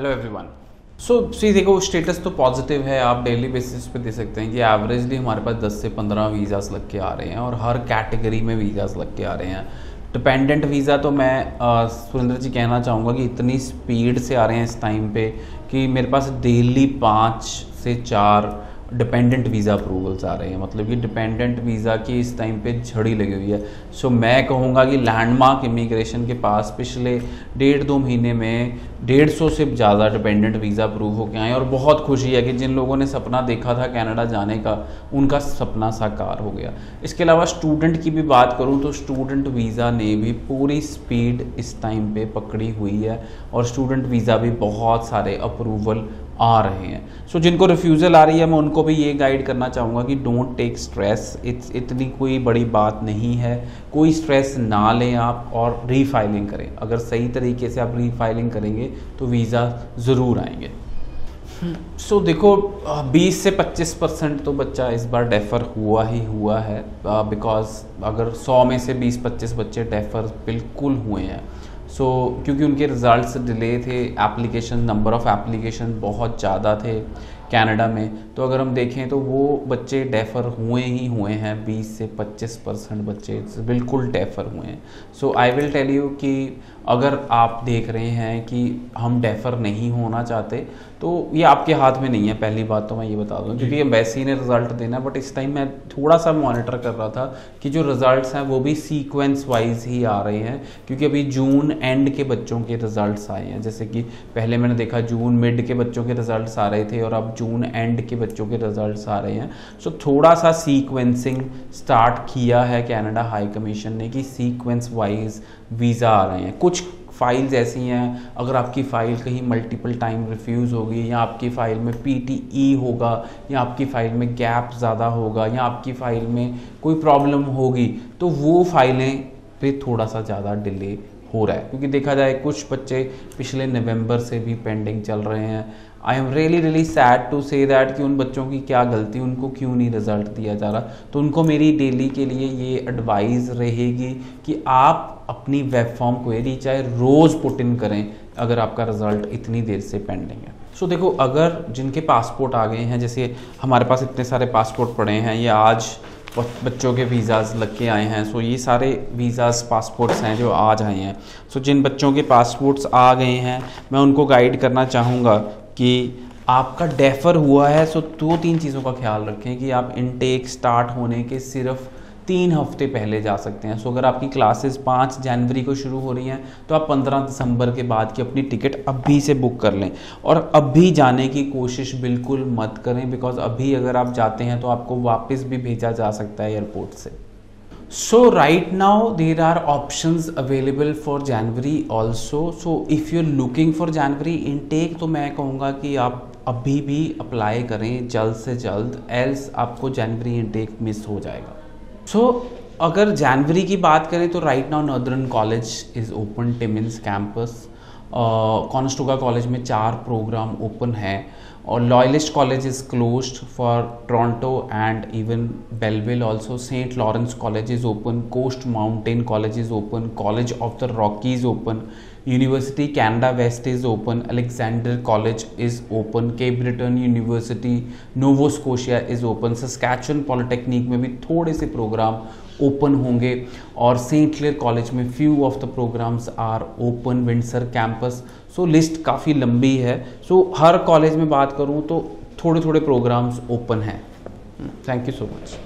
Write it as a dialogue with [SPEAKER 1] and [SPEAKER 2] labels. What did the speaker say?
[SPEAKER 1] Hello everyone so सी देखो status तो positive है। आप डेली बेसिस पे दे सकते हैं कि एवरेजली हमारे पास 10 से 15 वीज़ास लग के आ रहे हैं और हर कैटेगरी में वीज़ास लग के आ रहे हैं। डिपेंडेंट वीज़ा तो मैं सुरेंद्र जी कहना चाहूँगा कि इतनी स्पीड से आ रहे हैं इस टाइम पे कि मेरे पास डेली पाँच से चार डिपेंडेंट वीज़ा अप्रूवल्स आ रहे हैं। मतलब कि डिपेंडेंट वीज़ा की इस टाइम पे झड़ी लगी हुई है। सो so, मैं कहूँगा कि लैंडमार्क इमिग्रेशन के पास पिछले डेढ़ दो महीने में डेढ़ सौ से ज़्यादा डिपेंडेंट वीज़ा अप्रूव होकर आए और बहुत खुशी है कि जिन लोगों ने सपना देखा था कनाडा जाने का उनका सपना साकार हो गया। इसके अलावा स्टूडेंट की भी बात करूँ तो स्टूडेंट वीज़ा ने भी पूरी स्पीड इस टाइम पर पकड़ी हुई है और स्टूडेंट वीज़ा भी बहुत सारे अप्रूवल आ रहे हैं। सो so, जिनको रिफ्यूज़ल आ रही है मैं उनको भी ये गाइड करना चाहूँगा कि डोंट टेक स्ट्रेस इट्स इतनी कोई बड़ी बात नहीं है। कोई स्ट्रेस ना लें आप और रीफाइलिंग करें। अगर सही तरीके से आप रीफाइलिंग करेंगे तो वीज़ा ज़रूर आएँगे। सो so, देखो 20 से 25 परसेंट तो बच्चा इस बार डेफ़र हुआ ही हुआ है। बिकॉज़ अगर 100 में से 20-25 बच्चे डेफ़र बिल्कुल हुए हैं सो so, क्योंकि उनके रिज़ल्ट्स डिले थे एप्लीकेशन नंबर ऑफ़ एप्लीकेशन बहुत ज़्यादा थे कनाडा में तो अगर हम देखें तो वो बच्चे डेफ़र हुए ही हुए हैं 20 से 25 परसेंट बच्चे बिल्कुल डेफ़र हुए हैं। So I will tell you कि अगर आप देख रहे हैं कि हम डेफ़र नहीं होना चाहते तो ये आपके हाथ में नहीं है। पहली बात तो मैं ये बता दूँ क्योंकि एम्बेसी ने रिज़ल्ट देना बट इस टाइम मैं थोड़ा सा मॉनिटर कर रहा था कि जो रिज़ल्ट्स हैं वो भी सीक्वेंस वाइज ही आ रहे हैं क्योंकि अभी जून एंड के बच्चों के रिज़ल्ट आए हैं। जैसे कि पहले मैंने देखा जून मिड के बच्चों के रिज़ल्ट आ रहे थे और अब जून एंड के बच्चों के रिज़ल्ट आ रहे हैं। सो so, थोड़ा सा सीक्वेंसिंग स्टार्ट किया है कैनेडा हाई कमीशन ने कि सीक्वेंस वाइज वीज़ा आ रहे हैं। कुछ फाइल्स ऐसी हैं अगर आपकी फ़ाइल कहीं मल्टीपल टाइम रिफ्यूज़ होगी या आपकी फ़ाइल में पीटीई होगा या आपकी फ़ाइल में गैप ज़्यादा होगा या आपकी फ़ाइल में कोई प्रॉब्लम होगी तो वो फाइलें पे थोड़ा सा ज़्यादा डिले हो रहा है। क्योंकि देखा जाए कुछ बच्चे पिछले नवंबर से भी पेंडिंग चल रहे हैं। I am really really sad to say that कि उन बच्चों की क्या गलती उनको क्यों नहीं रिज़ल्ट दिया जा रहा। तो उनको मेरी डेली के लिए ये एडवाइस रहेगी कि आप अपनी वेब फॉर्म क्वेरी चाहे रोज़ पुट इन करें अगर आपका रिज़ल्ट इतनी देर से पेंडिंग है। सो so, देखो अगर जिनके पासपोर्ट आ गए हैं जैसे हमारे पास इतने सारे पासपोर्ट पड़े हैं ये आज बच्चों के वीज़ाज़ लग के आए हैं। सो ये सारे वीज़ाज़ पासपोर्ट्स हैं जो आज आए हैं। सो जिन बच्चों के पासपोर्ट्स आ गए हैं, मैं उनको गाइड करना चाहूँगा कि आपका डेफर हुआ है। सो दो तीन चीज़ों का ख्याल रखें कि आप इनटेक स्टार्ट होने के सिर्फ़ तीन हफ़्ते पहले जा सकते हैं। सो अगर आपकी क्लासेस पाँच जनवरी को शुरू हो रही हैं तो आप पंद्रह दिसंबर के बाद की अपनी टिकट अभी से बुक कर लें। और अभी जाने की कोशिश बिल्कुल मत करें बिकॉज़ अभी अगर आप जाते हैं तो आपको वापस भी भेजा जा सकता है एयरपोर्ट से। So, right now there are options available for January also. So, if you're looking for January intake तो मैं कहूँगा कि आप अभी भी अप्लाई करें जल्द से जल्द एल्स आपको जनवरी इनटेक मिस हो जाएगा। सो अगर जनवरी की बात करें तो right now Northern College is open Timmins campus Conestoga College में चार प्रोग्राम ओपन है। और Loyalist College is close for Toronto and even Belleville also Saint Lawrence College is open Coast Mountain College is open College of the Rockies open University Canada West is open Alexander College is open Cape Breton University Nova Scotia is open Saskatchewan Polytechnic में भी थोड़े से program open होंगे और Saint Clair college में few of the programs are open Windsor campus so list काफ़ी लंबी है। सो so, हर कॉलेज में बात करूँ तो थोड़े थोड़े प्रोग्राम्स ओपन हैं। Thank you so much